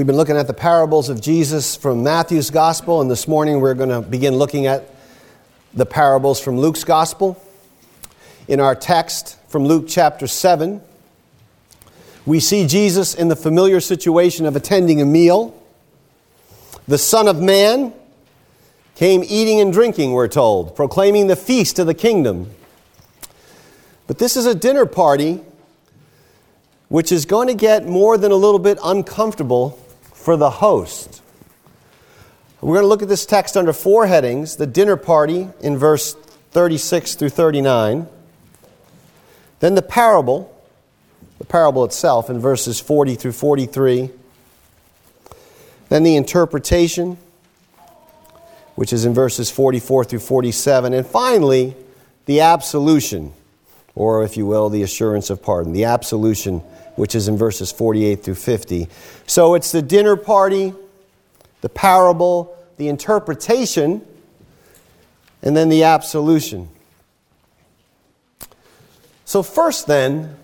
We've been looking at the parables of Jesus from Matthew's gospel, and this morning we're going to begin looking at the parables from Luke's gospel. In our text from Luke chapter 7, we see Jesus in the familiar situation of attending a meal. The Son of Man came eating and drinking, we're told, proclaiming the feast of the kingdom. But this is a dinner party which is going to get more than a little bit uncomfortable for the host. We're going to look at this text under four headings the dinner party in verse 36 through 39, then the parable, the parable itself in verses 40 through 43, then the interpretation, which is in verses 44 through 47, and finally, the absolution, or if you will, the assurance of pardon, the absolution which is in verses 48 through 50. So it's the dinner party, the parable, the interpretation, and then the absolution. So, first, then,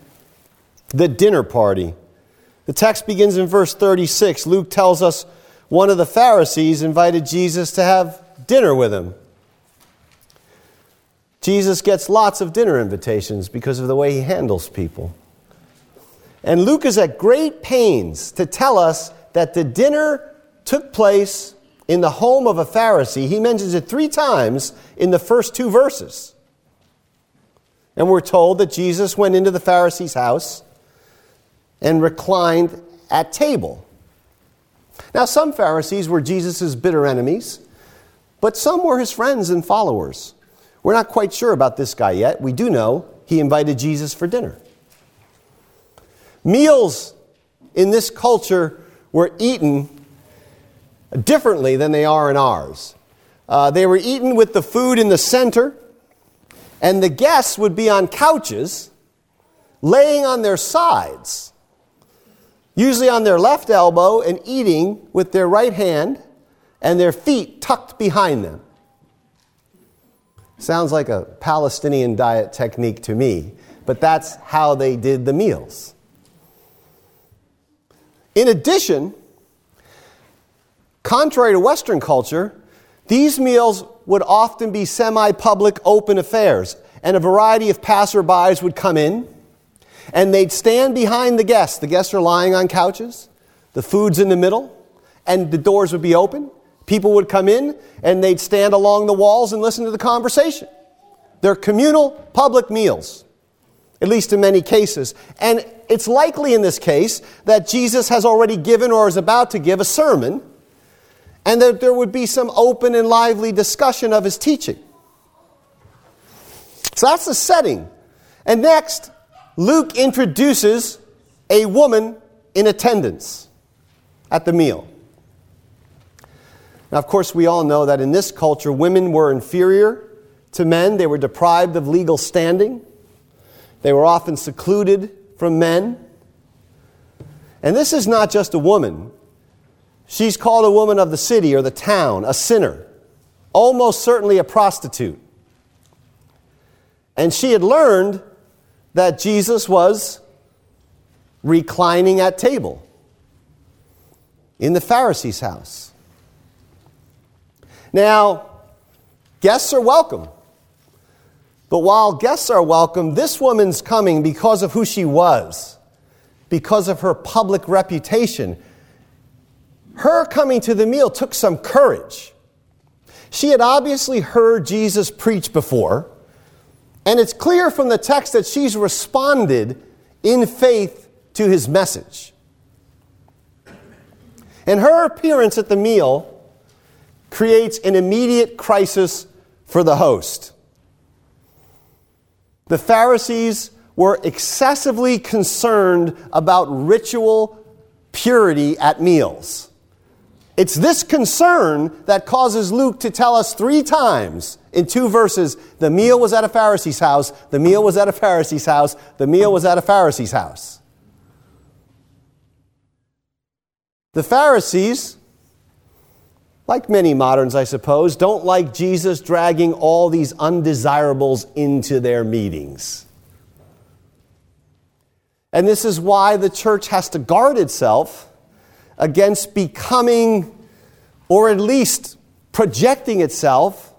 the dinner party. The text begins in verse 36. Luke tells us one of the Pharisees invited Jesus to have dinner with him. Jesus gets lots of dinner invitations because of the way he handles people. And Luke is at great pains to tell us that the dinner took place in the home of a Pharisee. He mentions it three times in the first two verses. And we're told that Jesus went into the Pharisee's house and reclined at table. Now, some Pharisees were Jesus' bitter enemies, but some were his friends and followers. We're not quite sure about this guy yet. We do know he invited Jesus for dinner. Meals in this culture were eaten differently than they are in ours. Uh, they were eaten with the food in the center, and the guests would be on couches, laying on their sides, usually on their left elbow, and eating with their right hand and their feet tucked behind them. Sounds like a Palestinian diet technique to me, but that's how they did the meals. In addition, contrary to Western culture, these meals would often be semi public open affairs, and a variety of passerbys would come in and they'd stand behind the guests. The guests are lying on couches, the food's in the middle, and the doors would be open. People would come in and they'd stand along the walls and listen to the conversation. They're communal public meals at least in many cases. And it's likely in this case that Jesus has already given or is about to give a sermon, and that there would be some open and lively discussion of his teaching. So that's the setting. And next, Luke introduces a woman in attendance at the meal. Now, of course, we all know that in this culture, women were inferior to men, they were deprived of legal standing. They were often secluded from men. And this is not just a woman. She's called a woman of the city or the town, a sinner, almost certainly a prostitute. And she had learned that Jesus was reclining at table in the Pharisee's house. Now, guests are welcome. But while guests are welcome, this woman's coming because of who she was, because of her public reputation. Her coming to the meal took some courage. She had obviously heard Jesus preach before, and it's clear from the text that she's responded in faith to his message. And her appearance at the meal creates an immediate crisis for the host. The Pharisees were excessively concerned about ritual purity at meals. It's this concern that causes Luke to tell us three times in two verses the meal was at a Pharisee's house, the meal was at a Pharisee's house, the meal was at a Pharisee's house. The Pharisees like many moderns, I suppose, don't like Jesus dragging all these undesirables into their meetings. And this is why the church has to guard itself against becoming, or at least projecting itself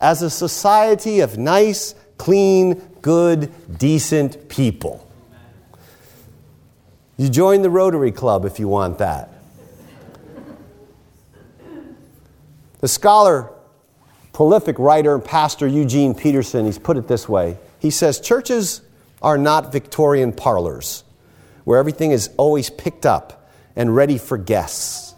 as a society of nice, clean, good, decent people. You join the Rotary Club if you want that. The scholar, prolific writer, and pastor Eugene Peterson, he's put it this way. He says, Churches are not Victorian parlors where everything is always picked up and ready for guests.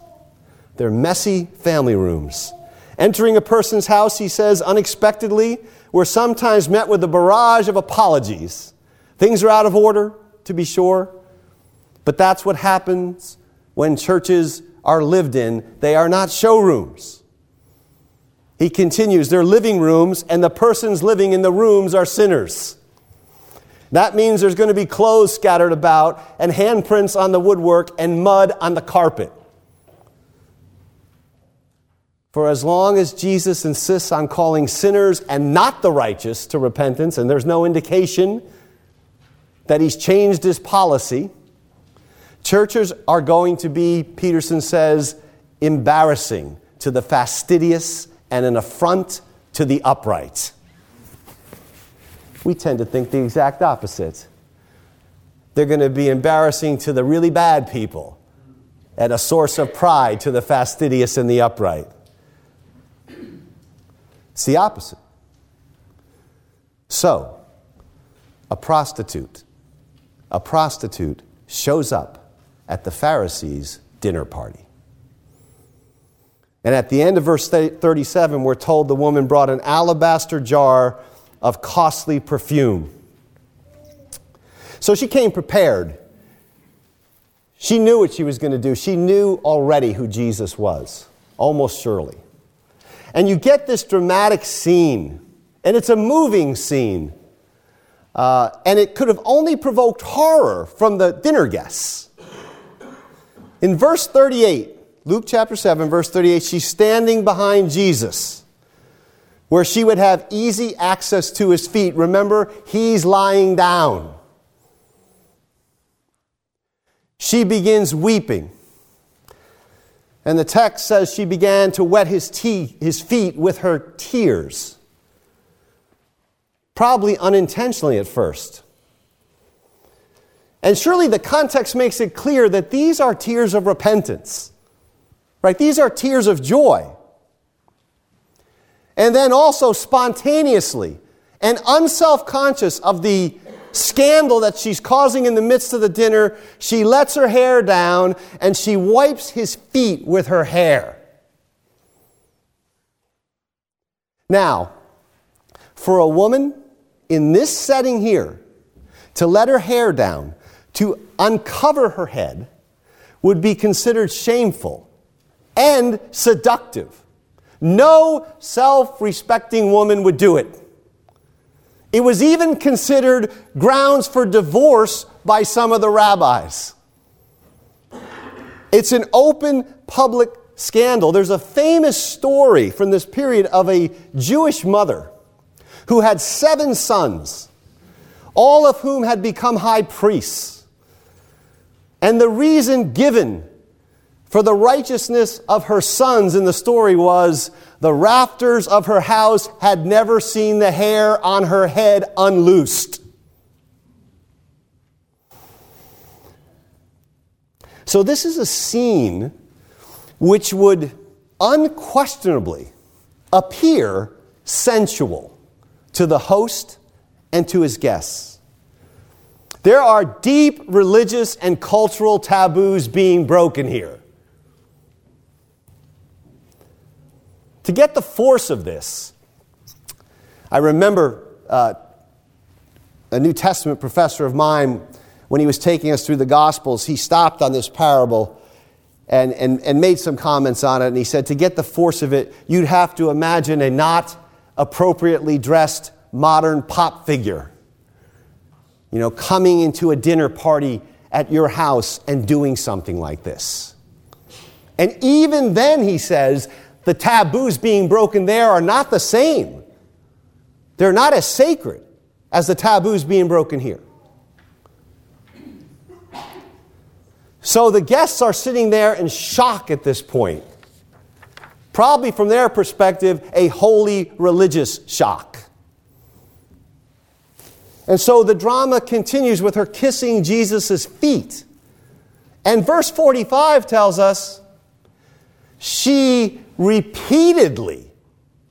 They're messy family rooms. Entering a person's house, he says, unexpectedly, we're sometimes met with a barrage of apologies. Things are out of order, to be sure, but that's what happens when churches are lived in. They are not showrooms. He continues, they're living rooms, and the persons living in the rooms are sinners. That means there's going to be clothes scattered about, and handprints on the woodwork, and mud on the carpet. For as long as Jesus insists on calling sinners and not the righteous to repentance, and there's no indication that he's changed his policy, churches are going to be, Peterson says, embarrassing to the fastidious and an affront to the upright. We tend to think the exact opposite. They're going to be embarrassing to the really bad people and a source of pride to the fastidious and the upright. It's the opposite. So, a prostitute, a prostitute shows up at the Pharisees' dinner party. And at the end of verse 37, we're told the woman brought an alabaster jar of costly perfume. So she came prepared. She knew what she was going to do. She knew already who Jesus was, almost surely. And you get this dramatic scene, and it's a moving scene. Uh, and it could have only provoked horror from the dinner guests. In verse 38, Luke chapter 7, verse 38, she's standing behind Jesus, where she would have easy access to his feet. Remember, he's lying down. She begins weeping. And the text says she began to wet his, tea, his feet with her tears. Probably unintentionally at first. And surely the context makes it clear that these are tears of repentance. Right? These are tears of joy. And then also spontaneously and unself conscious of the scandal that she's causing in the midst of the dinner, she lets her hair down and she wipes his feet with her hair. Now, for a woman in this setting here to let her hair down, to uncover her head, would be considered shameful and seductive. No self respecting woman would do it. It was even considered grounds for divorce by some of the rabbis. It's an open public scandal. There's a famous story from this period of a Jewish mother who had seven sons, all of whom had become high priests. And the reason given for the righteousness of her sons in the story was the rafters of her house had never seen the hair on her head unloosed. So, this is a scene which would unquestionably appear sensual to the host and to his guests. There are deep religious and cultural taboos being broken here. To get the force of this, I remember uh, a New Testament professor of mine, when he was taking us through the Gospels, he stopped on this parable and, and, and made some comments on it. And he said, to get the force of it, you'd have to imagine a not appropriately dressed modern pop figure, you know, coming into a dinner party at your house and doing something like this. And even then, he says, the taboos being broken there are not the same. They're not as sacred as the taboos being broken here. So the guests are sitting there in shock at this point. Probably from their perspective, a holy religious shock. And so the drama continues with her kissing Jesus' feet. And verse 45 tells us she repeatedly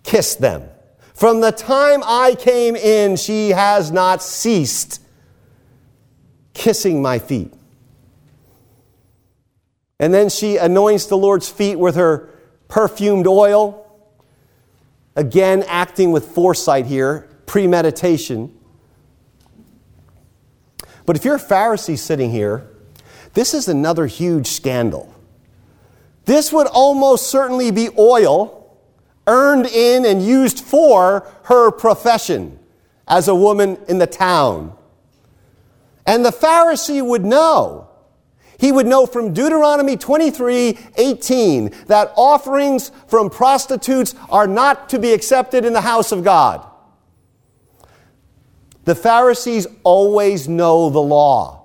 kissed them. From the time I came in, she has not ceased kissing my feet. And then she anoints the Lord's feet with her perfumed oil. Again, acting with foresight here, premeditation. But if you're a Pharisee sitting here, this is another huge scandal. This would almost certainly be oil earned in and used for her profession as a woman in the town. And the Pharisee would know. He would know from Deuteronomy 23 18 that offerings from prostitutes are not to be accepted in the house of God. The Pharisees always know the law.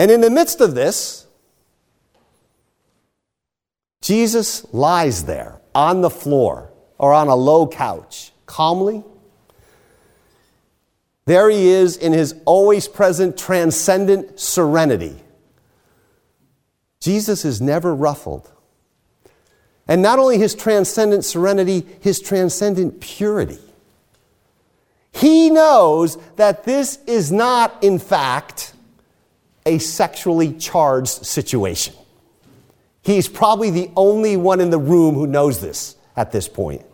And in the midst of this, Jesus lies there on the floor or on a low couch, calmly. There he is in his always present transcendent serenity. Jesus is never ruffled. And not only his transcendent serenity, his transcendent purity. He knows that this is not, in fact, a sexually charged situation. He's probably the only one in the room who knows this at this point.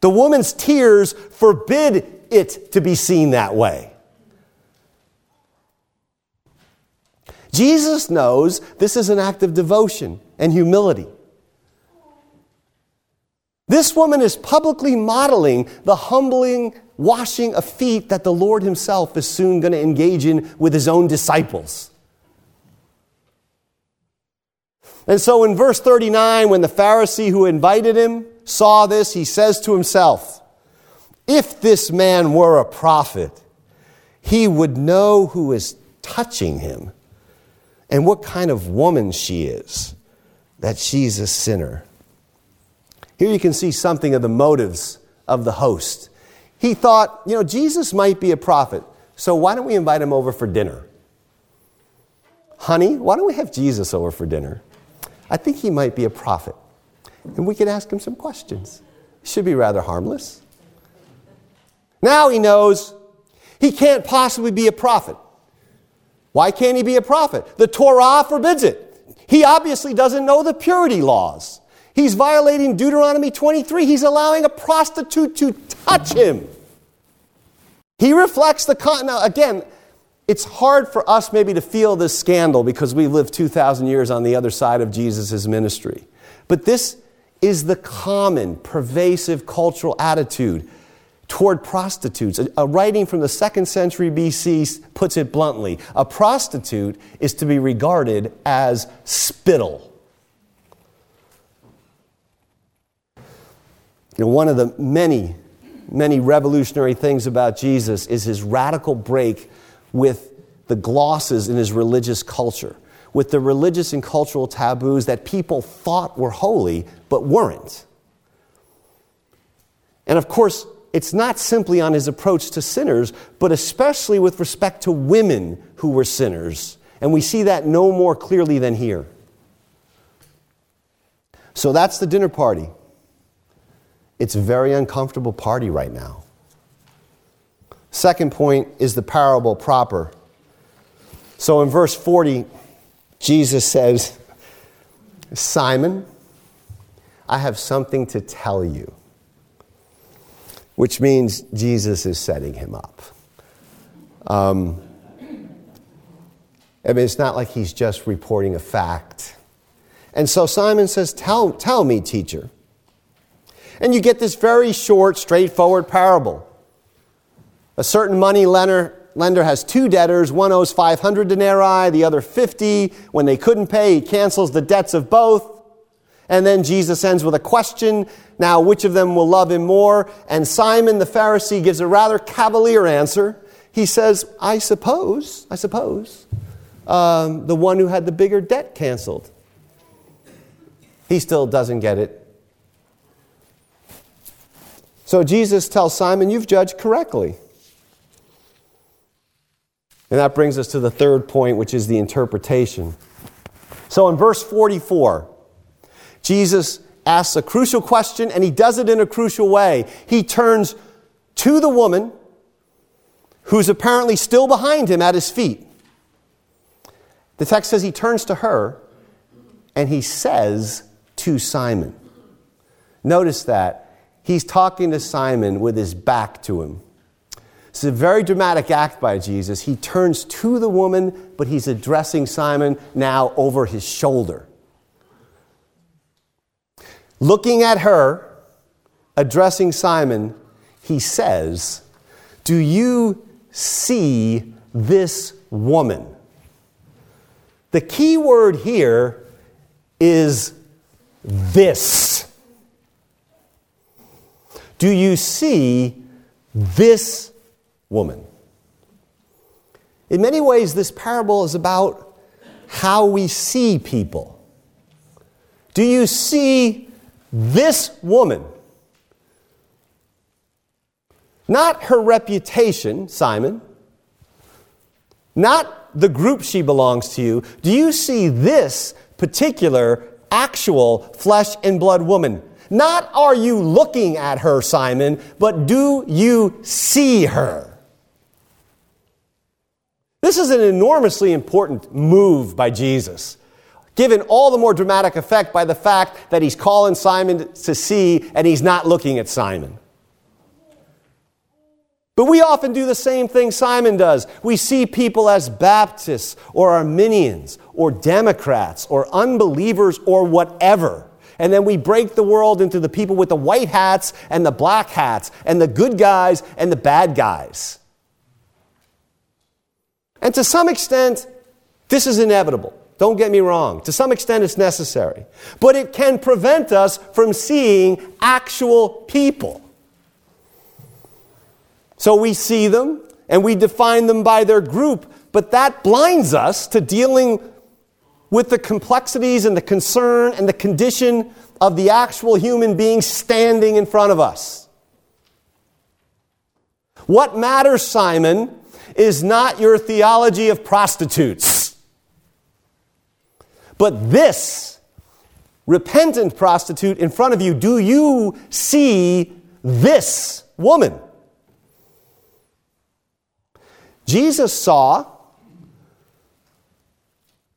The woman's tears forbid it to be seen that way. Jesus knows this is an act of devotion and humility. This woman is publicly modeling the humbling washing of feet that the Lord Himself is soon going to engage in with His own disciples. And so in verse 39, when the Pharisee who invited him saw this, he says to himself, If this man were a prophet, he would know who is touching him and what kind of woman she is, that she's a sinner. Here you can see something of the motives of the host. He thought, you know, Jesus might be a prophet, so why don't we invite him over for dinner? Honey, why don't we have Jesus over for dinner? I think he might be a prophet. And we can ask him some questions. Should be rather harmless. Now he knows he can't possibly be a prophet. Why can't he be a prophet? The Torah forbids it. He obviously doesn't know the purity laws. He's violating Deuteronomy 23. He's allowing a prostitute to touch him. He reflects the con. Now, again, it's hard for us maybe to feel this scandal because we've lived 2,000 years on the other side of Jesus' ministry. But this is the common, pervasive cultural attitude toward prostitutes. A, a, writing from the second century BC puts it bluntly a prostitute is to be regarded as spittle. You know, one of the many, many revolutionary things about Jesus is his radical break with the glosses in his religious culture, with the religious and cultural taboos that people thought were holy but weren't. And of course, it's not simply on his approach to sinners, but especially with respect to women who were sinners. And we see that no more clearly than here. So that's the dinner party. It's a very uncomfortable party right now. Second point is the parable proper. So in verse 40, Jesus says, Simon, I have something to tell you. Which means Jesus is setting him up. Um, I mean, it's not like he's just reporting a fact. And so Simon says, Tell, tell me, teacher. And you get this very short, straightforward parable. A certain money lender, lender has two debtors. One owes 500 denarii, the other 50. When they couldn't pay, he cancels the debts of both. And then Jesus ends with a question. Now, which of them will love him more? And Simon the Pharisee gives a rather cavalier answer. he says, I suppose, I suppose, um, the one who had the bigger debt canceled. He still doesn't get it. So Jesus tells Simon, You've judged correctly. And that brings us to the third point, which is the interpretation. So in verse 44, Jesus asks a crucial question, and he does it in a crucial way. He turns to the woman who's apparently still behind him at his feet. The text says he turns to her and he says to Simon. Notice that he's talking to Simon with his back to him. It's a very dramatic act by Jesus. He turns to the woman, but he's addressing Simon now over his shoulder. Looking at her, addressing Simon, he says, Do you see this woman? The key word here is this. Do you see this woman. In many ways, this parable is about how we see people. Do you see this woman? Not her reputation, Simon. Not the group she belongs to. Do you see this particular, actual flesh and blood woman? Not are you looking at her, Simon, but do you see her? This is an enormously important move by Jesus, given all the more dramatic effect by the fact that he's calling Simon to see and he's not looking at Simon. But we often do the same thing Simon does. We see people as Baptists or Arminians or Democrats or unbelievers or whatever. And then we break the world into the people with the white hats and the black hats and the good guys and the bad guys. And to some extent, this is inevitable. Don't get me wrong. To some extent, it's necessary. But it can prevent us from seeing actual people. So we see them and we define them by their group, but that blinds us to dealing with the complexities and the concern and the condition of the actual human being standing in front of us. What matters, Simon, is not your theology of prostitutes. But this repentant prostitute in front of you, do you see this woman? Jesus saw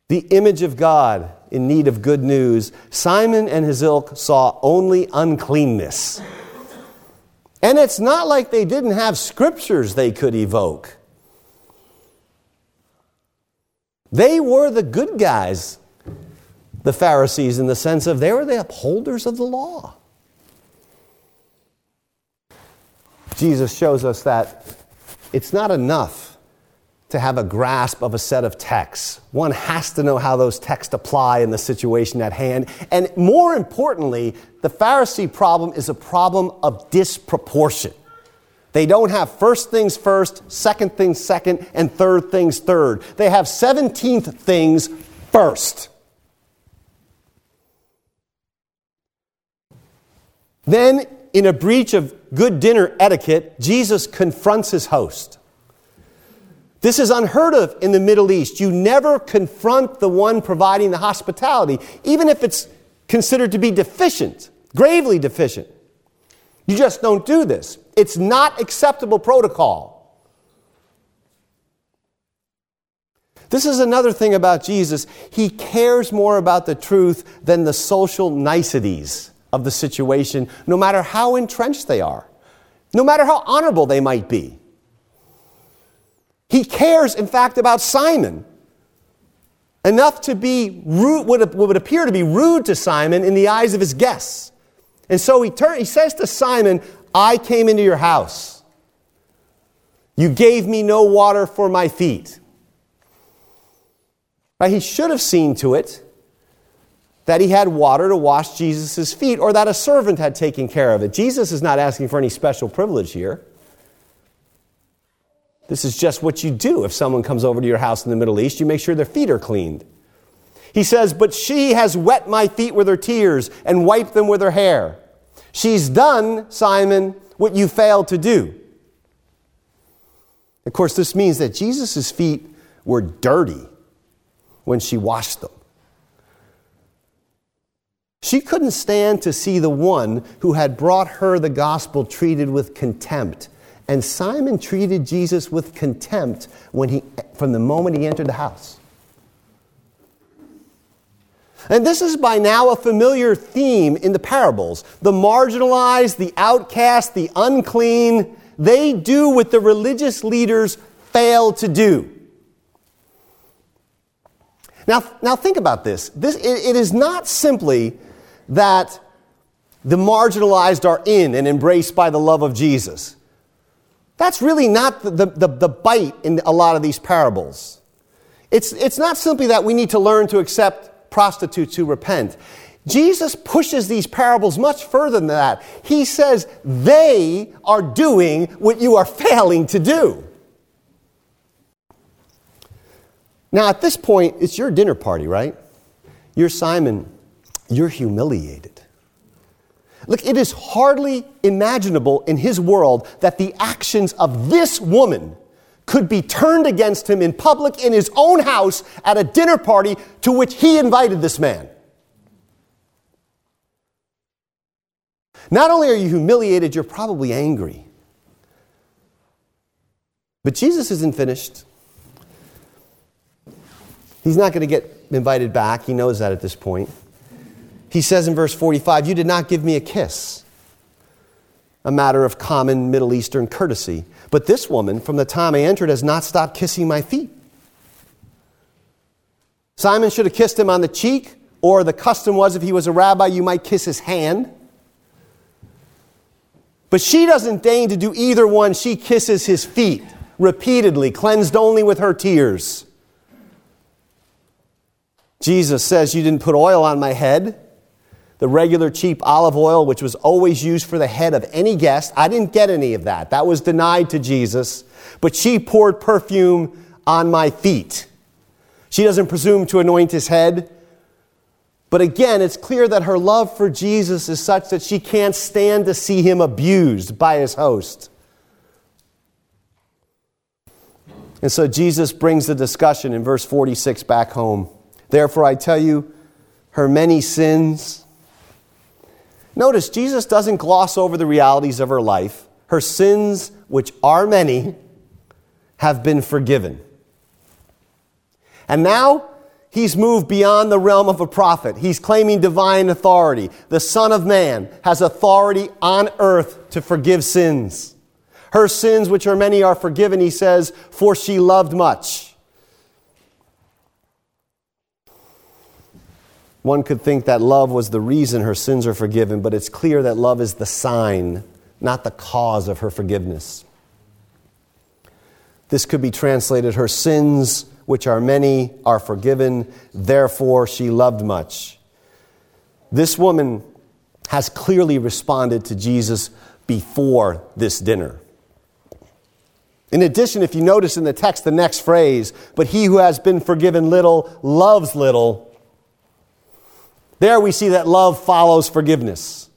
the image of God in need of good news. Simon and his ilk saw only uncleanness. And it's not like they didn't have scriptures they could evoke. They were the good guys, the Pharisees, in the sense of they were the upholders of the law. Jesus shows us that it's not enough to have a grasp of a set of texts. One has to know how those texts apply in the situation at hand. And more importantly, the Pharisee problem is a problem of disproportion. They don't have first things first, second things second, and third things third. They have 17th things first. Then, in a breach of good dinner etiquette, Jesus confronts his host. This is unheard of in the Middle East. You never confront the one providing the hospitality, even if it's considered to be deficient, gravely deficient. You just don't do this. It's not acceptable protocol. This is another thing about Jesus. He cares more about the truth than the social niceties of the situation, no matter how entrenched they are, no matter how honorable they might be. He cares, in fact, about Simon enough to be rude, what would appear to be rude to Simon in the eyes of his guests. And so he, turn, he says to Simon, I came into your house. You gave me no water for my feet. Right? He should have seen to it that he had water to wash Jesus' feet or that a servant had taken care of it. Jesus is not asking for any special privilege here. This is just what you do if someone comes over to your house in the Middle East. You make sure their feet are cleaned. He says, But she has wet my feet with her tears and wiped them with her hair. She's done, Simon, what you failed to do. Of course, this means that Jesus' feet were dirty when she washed them. She couldn't stand to see the one who had brought her the gospel treated with contempt. And Simon treated Jesus with contempt when he, from the moment he entered the house. And this is by now a familiar theme in the parables. The marginalized, the outcast, the unclean, they do what the religious leaders fail to do. Now, now think about this. this it, it is not simply that the marginalized are in and embraced by the love of Jesus. That's really not the, the, the, bite in a lot of these parables. It's, it's not simply that we need to learn to accept prostitutes who repent. Jesus pushes these parables much further than that. He says they are doing what you are failing to do. Now, at this point, it's your dinner party, right? You're Simon. You're humiliated. Look, it is hardly imaginable in his world that the actions of this woman could be turned against him in public in his own house at a dinner party to which he invited this man. Not only are you humiliated, you're probably angry. But Jesus isn't finished. He's not going to get invited back. He knows that at this point. He says in verse 45, You did not give me a kiss, a matter of common Middle Eastern courtesy. But this woman, from the time I entered, has not stopped kissing my feet. Simon should have kissed him on the cheek, or the custom was if he was a rabbi, you might kiss his hand. But she doesn't deign to do either one. She kisses his feet repeatedly, cleansed only with her tears. Jesus says, You didn't put oil on my head. The regular cheap olive oil, which was always used for the head of any guest, I didn't get any of that. That was denied to Jesus. But she poured perfume on my feet. She doesn't presume to anoint his head. But again, it's clear that her love for Jesus is such that she can't stand to see him abused by his host. And so Jesus brings the discussion in verse 46 back home. Therefore, I tell you, her many sins. Notice, Jesus doesn't gloss over the realities of her life. Her sins, which are many, have been forgiven. And now, he's moved beyond the realm of a prophet. He's claiming divine authority. The Son of Man has authority on earth to forgive sins. Her sins, which are many, are forgiven, he says, for she loved much. One could think that love was the reason her sins are forgiven, but it's clear that love is the sign, not the cause of her forgiveness. This could be translated her sins, which are many, are forgiven, therefore she loved much. This woman has clearly responded to Jesus before this dinner. In addition, if you notice in the text the next phrase, but he who has been forgiven little loves little, there we see that love follows forgiveness.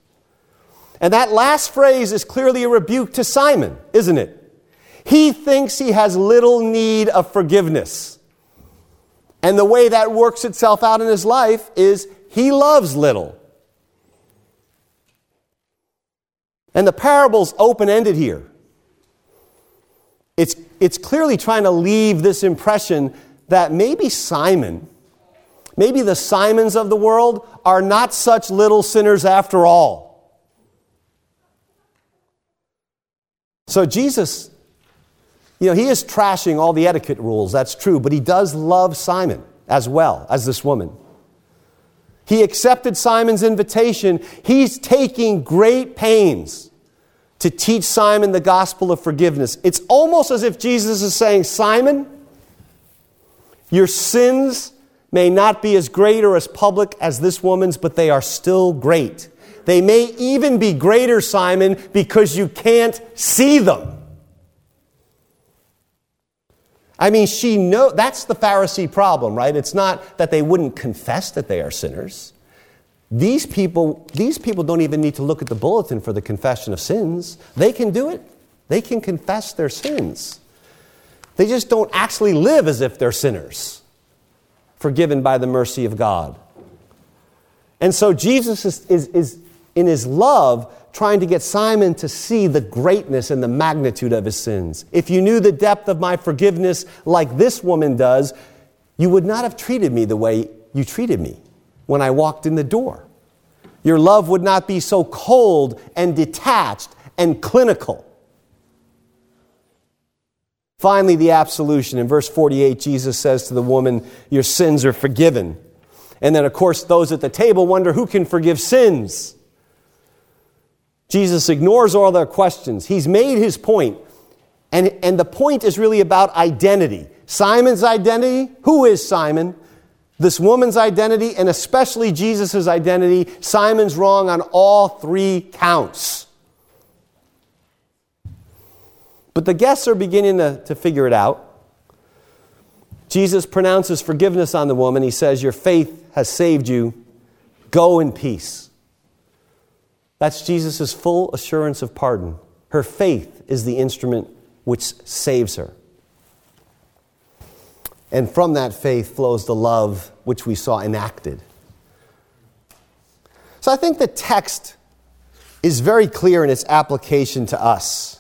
And that last phrase is clearly a rebuke to Simon, isn't it? He thinks he has little need of forgiveness. And the way that works itself out in his life is he loves little. And the parable's open ended here. It's, it's clearly trying to leave this impression that maybe Simon Maybe the Simons of the world are not such little sinners after all. So Jesus, you know, he is trashing all the etiquette rules, that's true, but he does love Simon as well as this woman. He accepted Simon's invitation. He's taking great pains to teach Simon the gospel of forgiveness. It's almost as if Jesus is saying, Simon, your sins may not be as great or as public as this woman's, but they are still great. They may even be greater, Simon, because you can't see them. I mean, she know that's the Pharisee problem, right? It's not that they wouldn't confess that they are sinners. These people, these people don't even need to look at the bulletin for the confession of sins. They can do it. They can confess their sins. They just don't actually live as if they're sinners, forgiven by the mercy of God. And so Jesus is, is, is in his love trying to get Simon to see the greatness and the magnitude of his sins. If you knew the depth of my forgiveness like this woman does, you would not have treated me the way you treated me when I walked in the door. Your love would not be so cold and detached and clinical. Finally, the absolution. In verse 48, Jesus says to the woman, Your sins are forgiven. And then, of course, those at the table wonder who can forgive sins. Jesus ignores all their questions. He's made his point. And, and the point is really about identity. Simon's identity. Who is Simon? This woman's identity, and especially Jesus' identity. Simon's wrong on all three counts. But the guests are beginning to, to figure it out. Jesus pronounces forgiveness on the woman. He says, Your faith has saved you. Go in peace. That's Jesus' full assurance of pardon. Her faith is the instrument which saves her. And from that faith flows the love which we saw enacted. So I think the text is very clear in its application to us.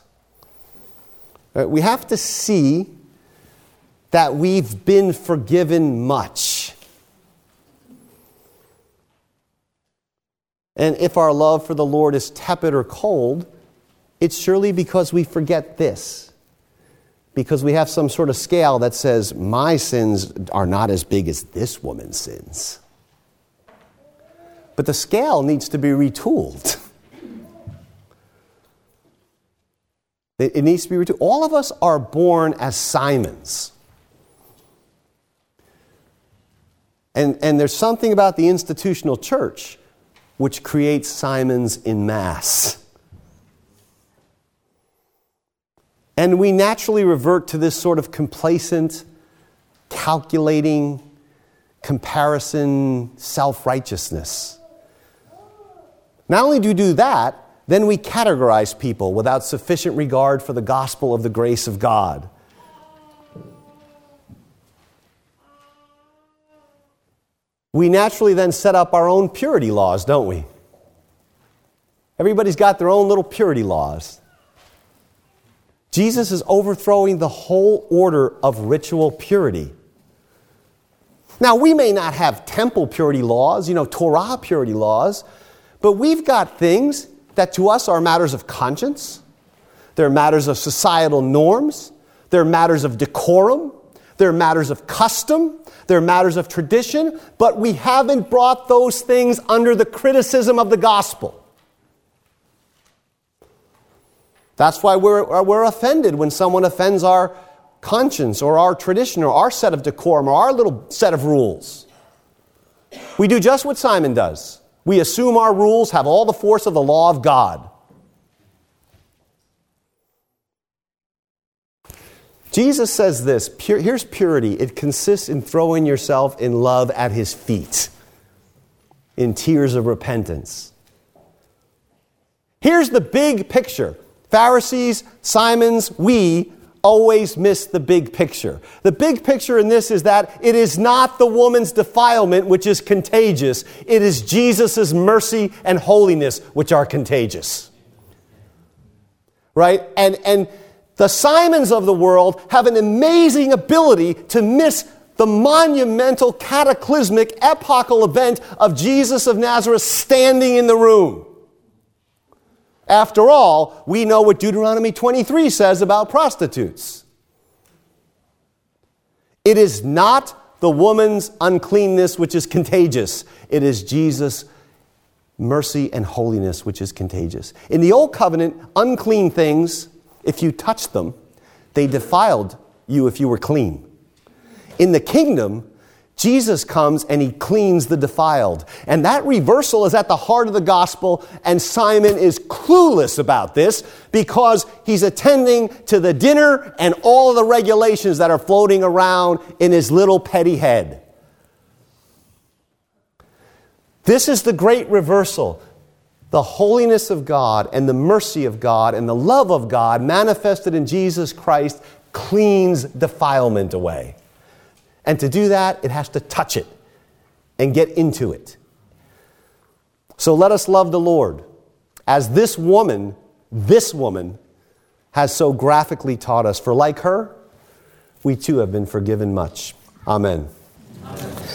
We have to see that we've been forgiven much. And if our love for the Lord is tepid or cold, it's surely because we forget this. Because we have some sort of scale that says, my sins are not as big as this woman's sins. But the scale needs to be retooled. It needs to be retooled. All of us are born as Simons. And, and there's something about the institutional church which creates Simons in mass. And we naturally revert to this sort of complacent, calculating, comparison, self righteousness. Not only do we do that, then we categorize people without sufficient regard for the gospel of the grace of God. we naturally then set up our own purity laws, don't we? Everybody's got their own little purity laws. Jesus is overthrowing the whole order of ritual purity. Now, we may not have temple purity laws, you know, Torah purity laws, but we've got things that to us are matters of conscience, they're matters of societal norms, they're matters of decorum, they're matters of custom, they're matters of tradition, but we haven't brought those things under the criticism of the gospel. That's why we're, uh, we're offended when someone offends our conscience or our tradition or our set of decorum or our little set of rules. We do just what Simon does. We assume our rules have all the force of the law of God. Jesus says this here's purity it consists in throwing yourself in love at his feet, in tears of repentance. Here's the big picture Pharisees, Simons, we always miss the big picture. The big picture in this is that it is not the woman's defilement which is contagious, it is Jesus' mercy and holiness which are contagious. Right? And, and the Simons of the world have an amazing ability to miss the monumental, cataclysmic, epochal event of Jesus of Nazareth standing in the room. After all, we know what Deuteronomy 23 says about prostitutes. It is not the woman's uncleanness which is contagious, it is Jesus' mercy and holiness which is contagious. In the Old Covenant, unclean things if you touched them, they defiled you if you were clean. In the kingdom, Jesus comes and he cleans the defiled. And that reversal is at the heart of the gospel, and Simon is clueless about this because he's attending to the dinner and all the regulations that are floating around in his little petty head. This is the great reversal. The holiness of God and the mercy of God and the love of God manifested in Jesus Christ cleans defilement away. And to do that, it has to touch it and get into it. So let us love the Lord as this woman, this woman, has so graphically taught us. For like her, we too have been forgiven much. Amen. Amen.